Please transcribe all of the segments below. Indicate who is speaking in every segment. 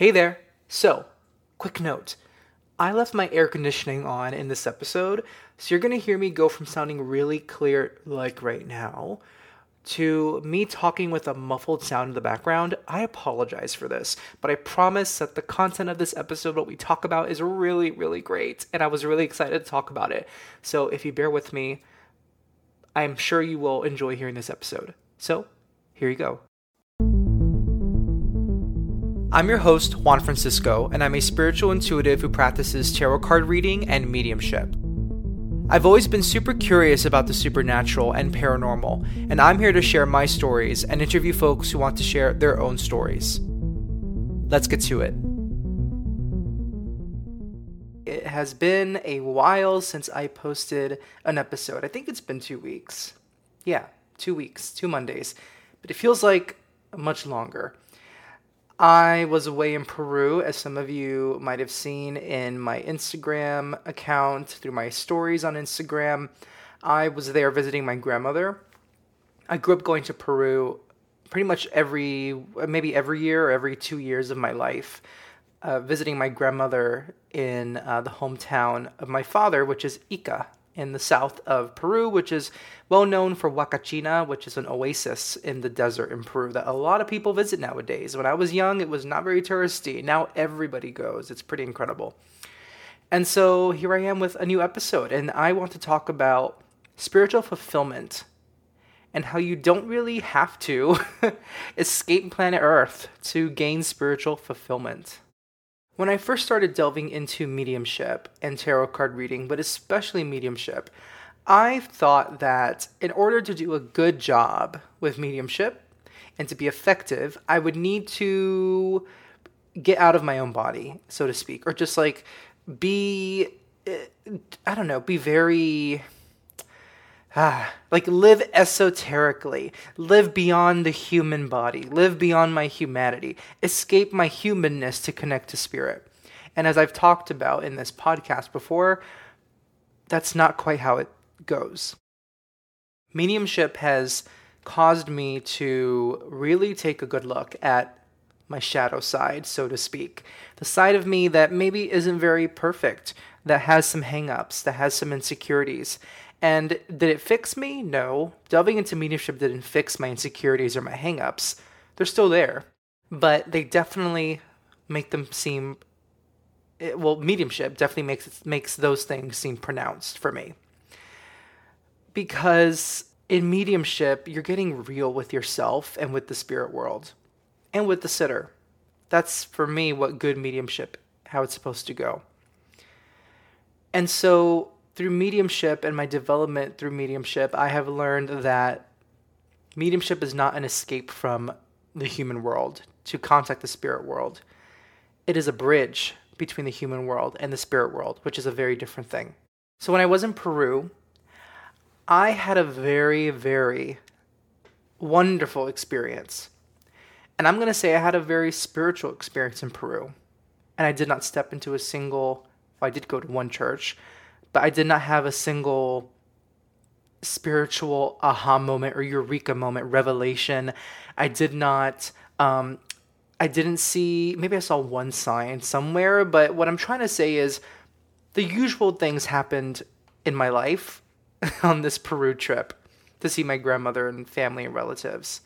Speaker 1: Hey there. So, quick note. I left my air conditioning on in this episode, so you're going to hear me go from sounding really clear like right now to me talking with a muffled sound in the background. I apologize for this, but I promise that the content of this episode, what we talk about, is really, really great, and I was really excited to talk about it. So, if you bear with me, I'm sure you will enjoy hearing this episode. So, here you go. I'm your host, Juan Francisco, and I'm a spiritual intuitive who practices tarot card reading and mediumship. I've always been super curious about the supernatural and paranormal, and I'm here to share my stories and interview folks who want to share their own stories. Let's get to it. It has been a while since I posted an episode. I think it's been two weeks. Yeah, two weeks, two Mondays. But it feels like much longer. I was away in Peru, as some of you might have seen in my Instagram account, through my stories on Instagram. I was there visiting my grandmother. I grew up going to Peru pretty much every, maybe every year or every two years of my life, uh, visiting my grandmother in uh, the hometown of my father, which is Ica, in the south of Peru, which is well known for Huacachina, which is an oasis in the desert in Peru that a lot of people visit nowadays. When I was young, it was not very touristy. Now everybody goes. It's pretty incredible. And so here I am with a new episode, and I want to talk about spiritual fulfillment and how you don't really have to escape planet Earth to gain spiritual fulfillment. When I first started delving into mediumship and tarot card reading, but especially mediumship, I thought that in order to do a good job with mediumship and to be effective, I would need to get out of my own body, so to speak, or just like be, eh, I don't know, be very ah, like live esoterically, live beyond the human body, live beyond my humanity, escape my humanness to connect to spirit. And as I've talked about in this podcast before, that's not quite how it goes. Mediumship has caused me to really take a good look at my shadow side, so to speak. The side of me that maybe isn't very perfect, that has some hangups, that has some insecurities. And did it fix me? No. Delving into mediumship didn't fix my insecurities or my hangups. They're still there. But they definitely make them seem eh, well, mediumship definitely makes makes those things seem pronounced for me. Because in mediumship, you're getting real with yourself and with the spirit world and with the sitter. That's for me what good mediumship how it's supposed to go. And so through mediumship and my development through mediumship, I have learned that mediumship is not an escape from the human world to contact the spirit world. It is a bridge between the human world and the spirit world, which is a very different thing. So when I was in Peru, I had a very, very wonderful experience. And I'm going to say I had a very spiritual experience in Peru. And I did not step into a single, well, I did go to one church, but I did not have a single spiritual aha moment or eureka moment, revelation. I did not, um, I didn't see, maybe I saw one sign somewhere, but what I'm trying to say is the usual things happened in my life on this Peru trip to see my grandmother and family and relatives.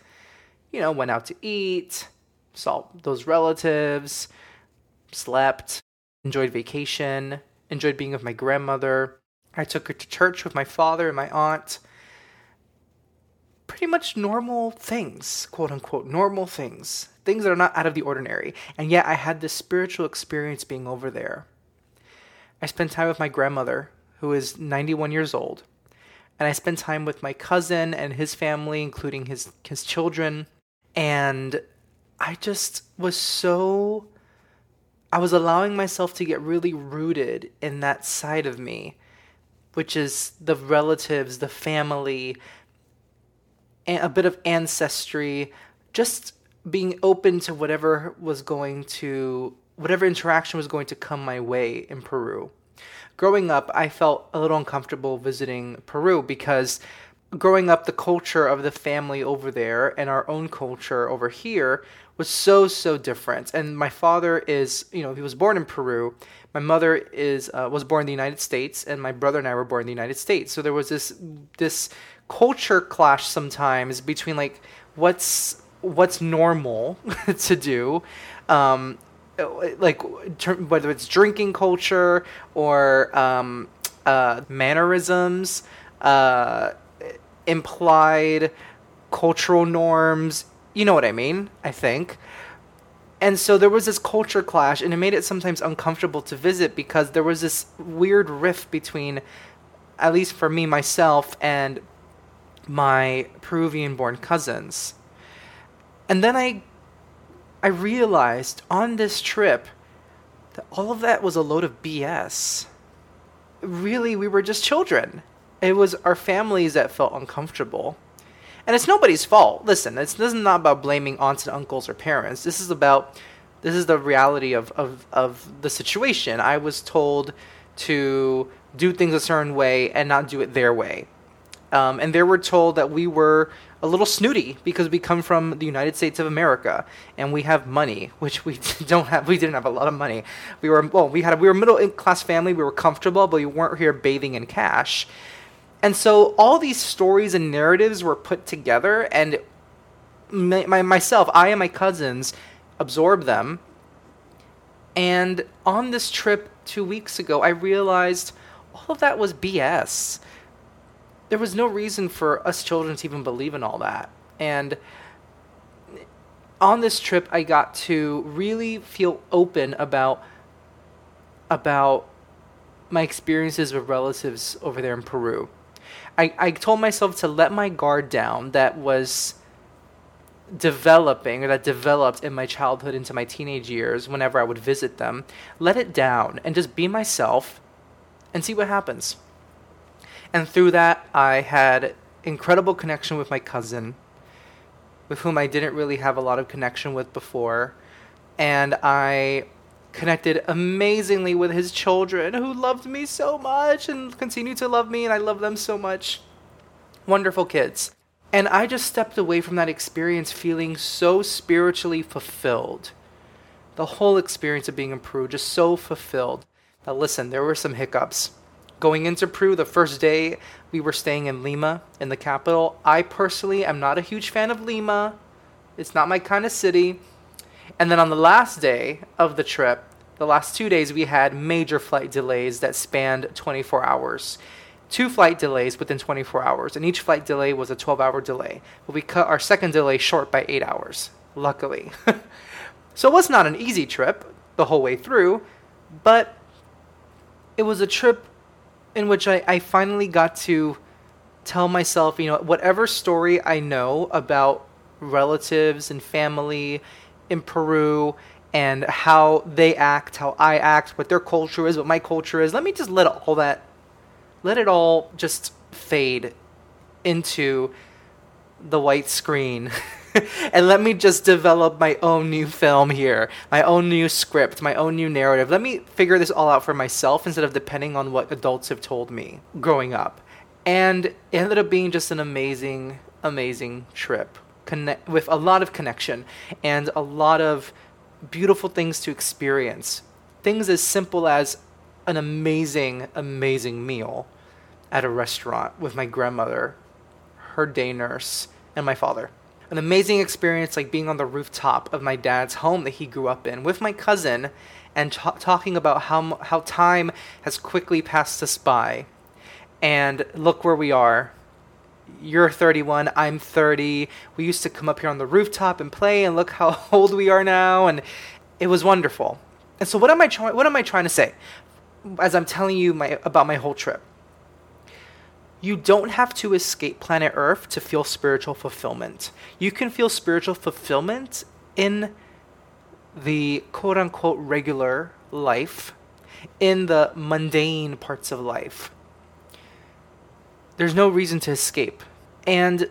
Speaker 1: You know, went out to eat, saw those relatives, slept, enjoyed vacation, enjoyed being with my grandmother. I took her to church with my father and my aunt. Pretty much normal things, quote unquote, normal things. Things that are not out of the ordinary. And yet I had this spiritual experience being over there. I spent time with my grandmother, who is 91 years old. And I spent time with my cousin and his family, including his, his children. And I just was so I was allowing myself to get really rooted in that side of me, which is the relatives, the family, a bit of ancestry, just being open to whatever was going to, whatever interaction was going to come my way in Peru. Growing up, I felt a little uncomfortable visiting Peru because growing up, the culture of the family over there and our own culture over here was so so different. And my father is, you know, he was born in Peru. My mother is uh, was born in the United States, and my brother and I were born in the United States. So there was this this culture clash sometimes between like what's what's normal to do um, like whether it's drinking culture or um, uh, mannerisms uh, implied cultural norms you know what i mean i think and so there was this culture clash and it made it sometimes uncomfortable to visit because there was this weird rift between at least for me myself and my Peruvian born cousins. And then I I realized on this trip that all of that was a load of BS. Really, we were just children. It was our families that felt uncomfortable. And it's nobody's fault. Listen, this is not about blaming aunts and uncles or parents. This is about this is the reality of, of, of the situation. I was told to do things a certain way and not do it their way. Um, and they were told that we were a little snooty because we come from the United States of America and we have money, which we don't have. We didn't have a lot of money. We were well, we had we were middle class family. We were comfortable, but we weren't here bathing in cash. And so all these stories and narratives were put together, and my, my myself, I and my cousins absorbed them. And on this trip two weeks ago, I realized all of that was BS there was no reason for us children to even believe in all that. And on this trip, I got to really feel open about about my experiences with relatives over there in Peru. I, I told myself to let my guard down that was developing or that developed in my childhood into my teenage years whenever I would visit them, let it down and just be myself and see what happens. And through that, I had incredible connection with my cousin, with whom I didn't really have a lot of connection with before. And I connected amazingly with his children who loved me so much and continue to love me, and I love them so much. Wonderful kids. And I just stepped away from that experience feeling so spiritually fulfilled. The whole experience of being in Peru, just so fulfilled. Now, listen, there were some hiccups Going into Peru, the first day we were staying in Lima, in the capital. I personally am not a huge fan of Lima. It's not my kind of city. And then on the last day of the trip, the last two days, we had major flight delays that spanned 24 hours. Two flight delays within 24 hours, and each flight delay was a 12 hour delay. But we cut our second delay short by 8 hours, luckily. so it was not an easy trip the whole way through, but it was a trip in which I, I finally got to tell myself, you know, whatever story I know about relatives and family in Peru and how they act, how I act, what their culture is, what my culture is, let me just let all that, let it all just fade into the white screen. and let me just develop my own new film here, my own new script, my own new narrative. Let me figure this all out for myself instead of depending on what adults have told me growing up. And it ended up being just an amazing, amazing trip connect with a lot of connection and a lot of beautiful things to experience. Things as simple as an amazing, amazing meal at a restaurant with my grandmother, her day nurse, and my father. An amazing experience like being on the rooftop of my dad's home that he grew up in with my cousin and t- talking about how how time has quickly passed us by. And look where we are you're 31 i'm 30 we used to come up here on the rooftop and play and look how old we are now and it was wonderful and so what am i trying what am i trying to say as i'm telling you my about my whole trip you don't have to escape planet Earth to feel spiritual fulfillment. You can feel spiritual fulfillment in the quote unquote regular life, in the mundane parts of life. There's no reason to escape. And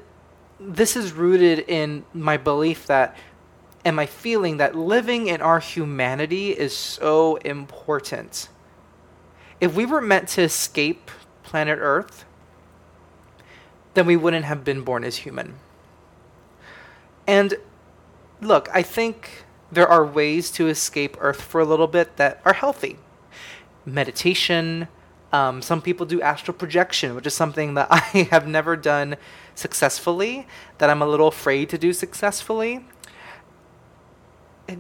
Speaker 1: this is rooted in my belief that and my feeling that living in our humanity is so important. If we were meant to escape planet Earth, then we wouldn't have been born as human. And look, I think there are ways to escape Earth for a little bit that are healthy. Meditation, um, some people do astral projection, which is something that I have never done successfully, that I'm a little afraid to do successfully.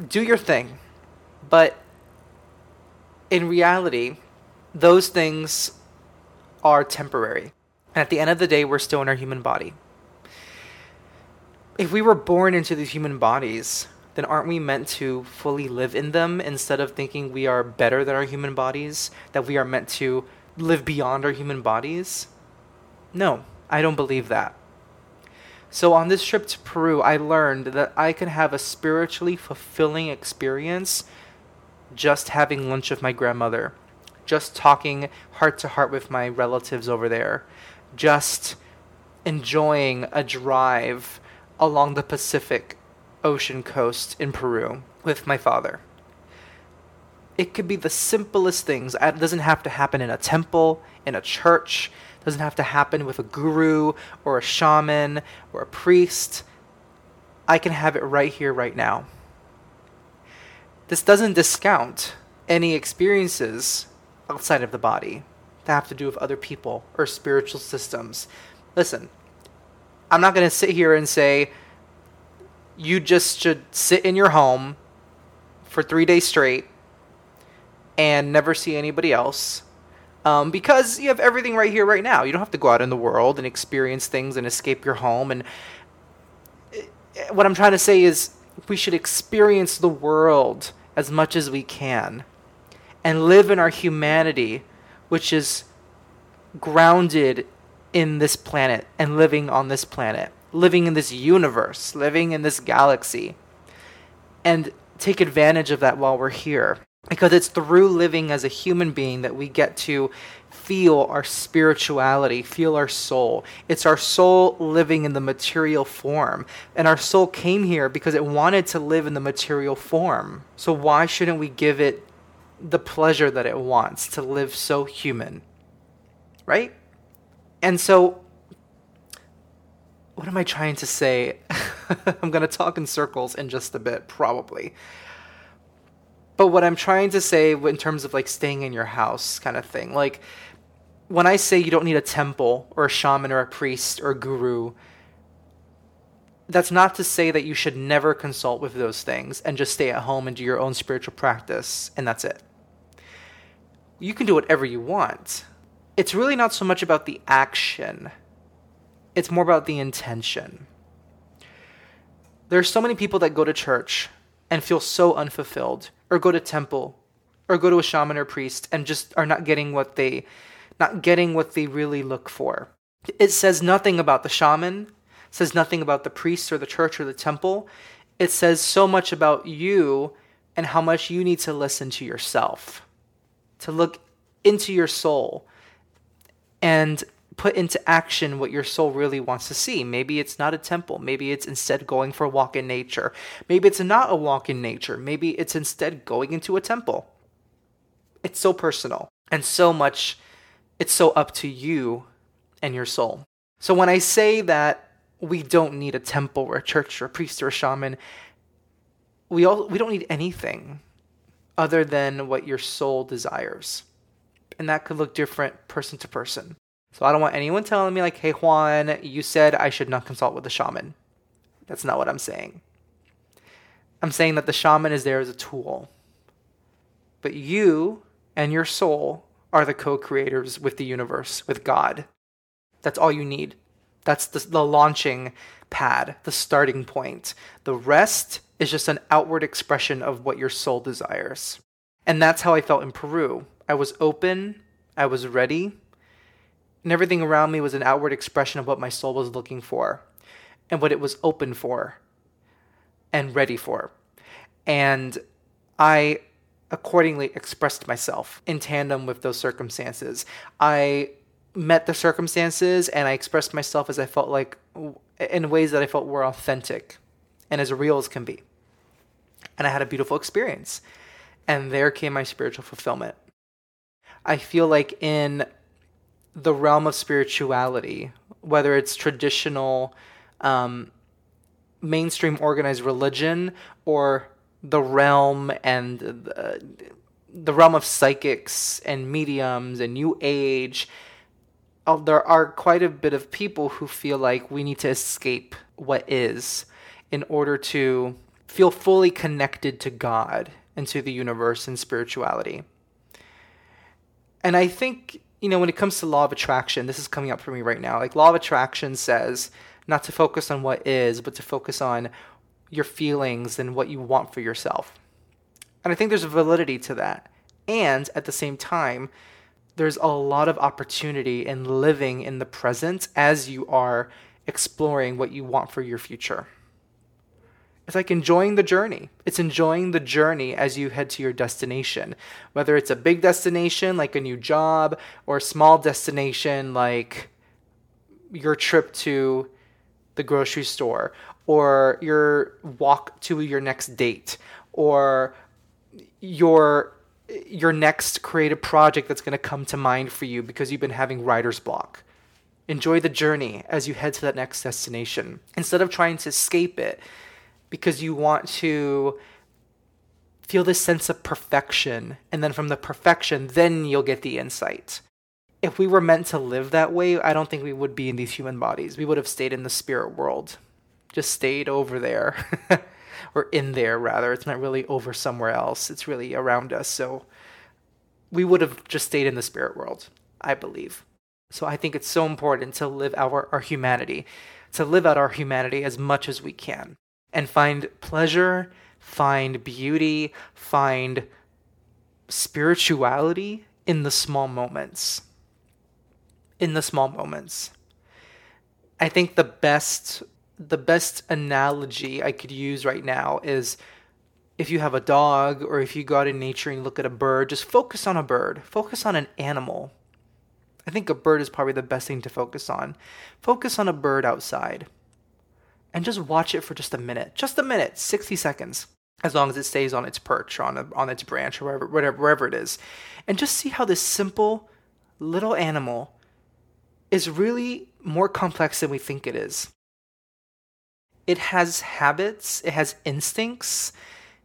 Speaker 1: Do your thing. But in reality, those things are temporary. And at the end of the day, we're still in our human body. If we were born into these human bodies, then aren't we meant to fully live in them instead of thinking we are better than our human bodies? That we are meant to live beyond our human bodies? No, I don't believe that. So on this trip to Peru, I learned that I can have a spiritually fulfilling experience just having lunch with my grandmother, just talking heart to heart with my relatives over there, just enjoying a drive along the Pacific Ocean coast in Peru with my father. It could be the simplest things. It doesn't have to happen in a temple, in a church. It doesn't have to happen with a guru or a shaman or a priest. I can have it right here, right now. This doesn't discount any experiences outside of the body that have to do with other people or spiritual systems. Listen, I'm not going to sit here and say you just should sit in your home for three days straight and never see anybody else. Um, because you have everything right here, right now. You don't have to go out in the world and experience things and escape your home. And eh, what I'm trying to say is, we should experience the world as much as we can and live in our humanity, which is grounded in this planet and living on this planet, living in this universe, living in this galaxy, and take advantage of that while we're here because it's through living as a human being that we get to feel our spirituality, feel our soul. It's our soul living in the material form. And our soul came here because it wanted to live in the material form. So why shouldn't we give it the pleasure that it wants to live so human? Right? And so, what am I trying to say? I'm going to talk in circles in just a bit, probably. But what I'm trying to say in terms of like staying in your house kind of thing, like when I say you don't need a temple or a shaman or a priest or a guru, that's not to say that you should never consult with those things and just stay at home and do your own spiritual practice and that's it. You can do whatever you want. It's really not so much about the action, it's more about the intention. There's so many people that go to church and feel so unfulfilled or go to temple or go to a shaman or priest and just are not getting what they not getting what they really look for. It says nothing about the shaman, says nothing about the priest or the church or the temple. It says so much about you and how much you need to listen to yourself, to look into your soul and put into action what your soul really wants to see. Maybe it's not a temple. Maybe it's instead going for a walk in nature. Maybe it's not a walk in nature. Maybe it's instead going into a temple. It's so personal and so much, it's so up to you and your soul. So when I say that we don't need a temple or a church or a priest or a shaman, we all we don't need anything other than what your soul desires. And that could look different person to person. So I don't want anyone telling me, like, hey, Juan, you said I should not consult with the shaman. That's not what I'm saying. I'm saying that the shaman is there as a tool. But you and your soul are the co creators with the universe, with God. That's all you need. That's the, the launching pad, the starting point. The rest is just an outward expression of what your soul desires. And that's how I felt in Peru. I was open, I was ready, and everything around me was an outward expression of what my soul was looking for and what it was open for and ready for. And I accordingly expressed myself in tandem with those circumstances. I met the circumstances and I expressed myself as I felt like in ways that I felt were authentic and as real as can be. And I had a beautiful experience. And there came my spiritual fulfillment. I feel like in the realm of spirituality, whether it's traditional um, mainstream organized religion or the realm and the, the realm of psychics and mediums and new age uh, there are quite a bit of people who feel like we need to escape what is in order to feel fully connected to God and to the universe and spirituality. And I think, you know, when it comes to law of attraction, this is coming up for me right now. Like, law of attraction says not to focus on what is, but to focus on your feelings and what you want for yourself. And I think there's a validity to that. And at the same time, there's a lot of opportunity in living in the present as you are exploring what you want for your future. It's like enjoying the journey. It's enjoying the journey as you head to your destination. Whether it's a big destination like a new job or a small destination like your trip to the grocery store or your walk to your next date or your your next creative project that's going to come to mind for you because you've been having writer's block. Enjoy the journey as you head to that next destination instead of trying to escape it because you want to feel this sense of perfection and then from the perfection then you'll get the insight. If we were meant to live that way, I don't think we would be in these human bodies. We would have stayed in the spirit world. Just stayed over there. or in there rather. It's not really over somewhere else. It's really around us. So we would have just stayed in the spirit world, I believe. So I think it's so important to live our, our humanity, to live out our humanity as much as we can and find pleasure, find beauty, find spirituality in the small moments. In the small moments. I think the best the best analogy I could use right now is if you have a dog or if you go out in nature and look at a bird, just focus on a bird. Focus on an animal. I think a bird is probably the best thing to focus on. Focus on a bird outside and just watch it for just a minute. Just a minute, 60 seconds, as long as it stays on its perch or on, a, on its branch or wherever, whatever, wherever it is. And just see how this simple little animal is really more complex than we think it is it has habits, it has instincts,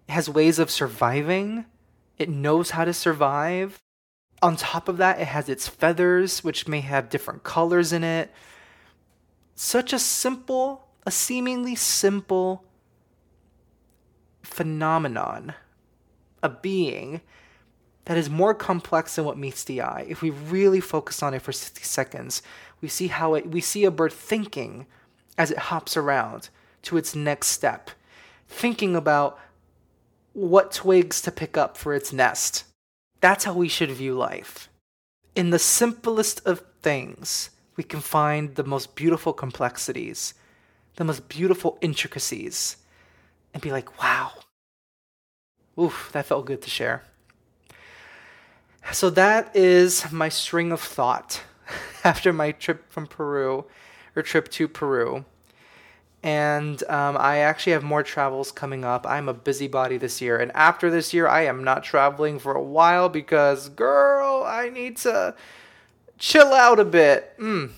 Speaker 1: it has ways of surviving, it knows how to survive. On top of that, it has its feathers, which may have different colors in it. Such a simple, a seemingly simple phenomenon, a being that is more complex than what meets the eye. If we really focus on it for 60 seconds, we see how it we see a bird thinking as it hops around to its next step, thinking about what twigs to pick up for its nest. That's how we should view life. In the simplest of things, we can find the most beautiful complexities, the most beautiful intricacies, and be like, wow. Oof, that felt good to share. So that is my string of thought after my trip from Peru, or trip to Peru and um, I actually have more travels coming up. I'm a busybody this year, and after this year, I am not traveling for a while because, girl, I need to chill out a bit. Mm,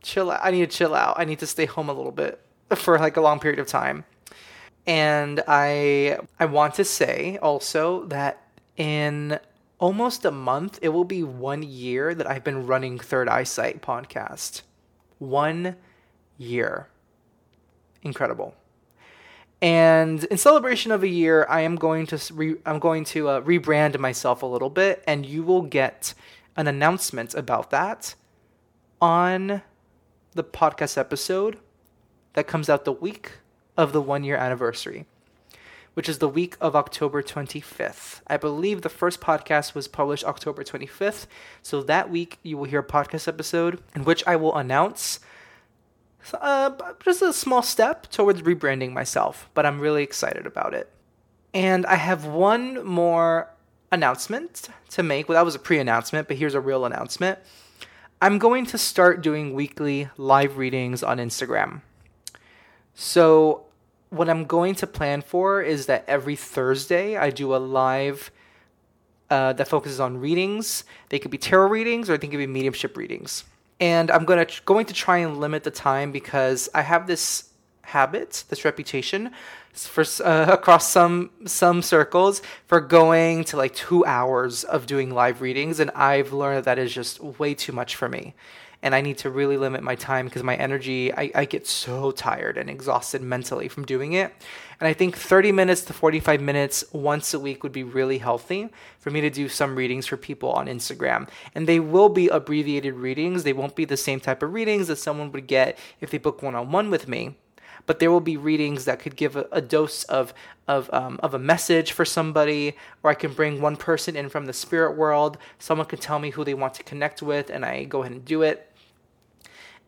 Speaker 1: chill out. I need to chill out. I need to stay home a little bit for like a long period of time. And I I want to say also that in almost a month, it will be one year that I've been running Third Eyesight podcast. One year incredible. And in celebration of a year, I am going to re- I'm going to uh, rebrand myself a little bit, and you will get an announcement about that on the podcast episode that comes out the week of the one year anniversary, which is the week of October 25th. I believe the first podcast was published October 25th, so that week you will hear a podcast episode in which I will announce uh, just a small step towards rebranding myself, but I'm really excited about it. And I have one more announcement to make. Well, that was a pre announcement, but here's a real announcement. I'm going to start doing weekly live readings on Instagram. So, what I'm going to plan for is that every Thursday I do a live uh, that focuses on readings. They could be tarot readings or they could be mediumship readings. And I'm gonna going to try and limit the time because I have this habit, this reputation for uh, across some some circles for going to like 2 hours of doing live readings and I've learned that is just way too much for me. And I need to really limit my time because my energy, I, I get so tired and exhausted mentally from doing it. And I think 30 minutes to 45 minutes once a week would be really healthy for me to do some readings for people on Instagram. And they will be abbreviated readings. They won't be the same type of readings that someone would get if they book one on one with me but there will be readings that could give a, a dose of of um, of a message for somebody, or I can bring one person in from the spirit world. Someone can tell me who they want to connect with, and I go ahead and do it.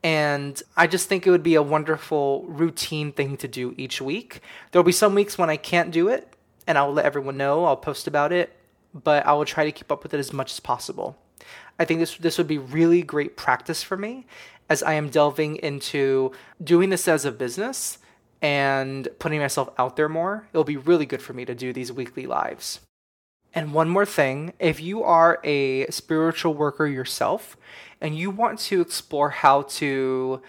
Speaker 1: And I just think it would be a wonderful routine thing to do each week. There'll be some weeks when I can't do it, and I'll let everyone know. I'll post about it, but I will try to keep up with it as much as possible. I think this this would be really great practice for me as I am delving into doing this as a business and putting myself out there more. It'll be really good for me to do these weekly lives. And one more thing if you are a spiritual worker yourself and you want to explore how to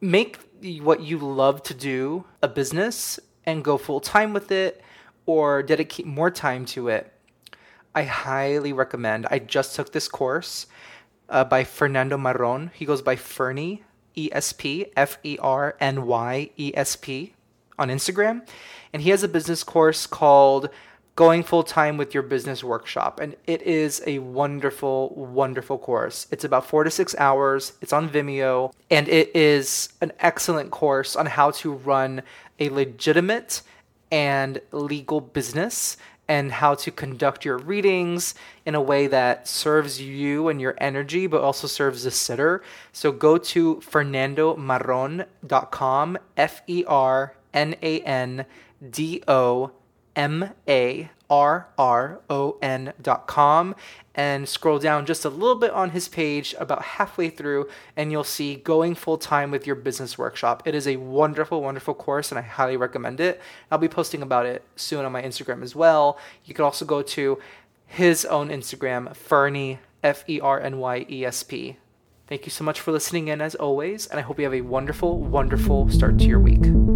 Speaker 1: make what you love to do a business and go full time with it or dedicate more time to it, I highly recommend. I just took this course uh, by Fernando Marron. He goes by Ferny, E S P, F E R N Y E S P on Instagram. And he has a business course called Going Full Time with Your Business Workshop. And it is a wonderful, wonderful course. It's about four to six hours, it's on Vimeo, and it is an excellent course on how to run a legitimate and legal business and how to conduct your readings in a way that serves you and your energy, but also serves the sitter. So go to fernandomarron.com, F E R N A N D O M A R R O N dot com and scroll down just a little bit on his page about halfway through and you'll see going full time with your business workshop. It is a wonderful, wonderful course and I highly recommend it. I'll be posting about it soon on my Instagram as well. You can also go to his own Instagram, Ferny, F E R N Y E S P. Thank you so much for listening in as always, and I hope you have a wonderful, wonderful start to your week.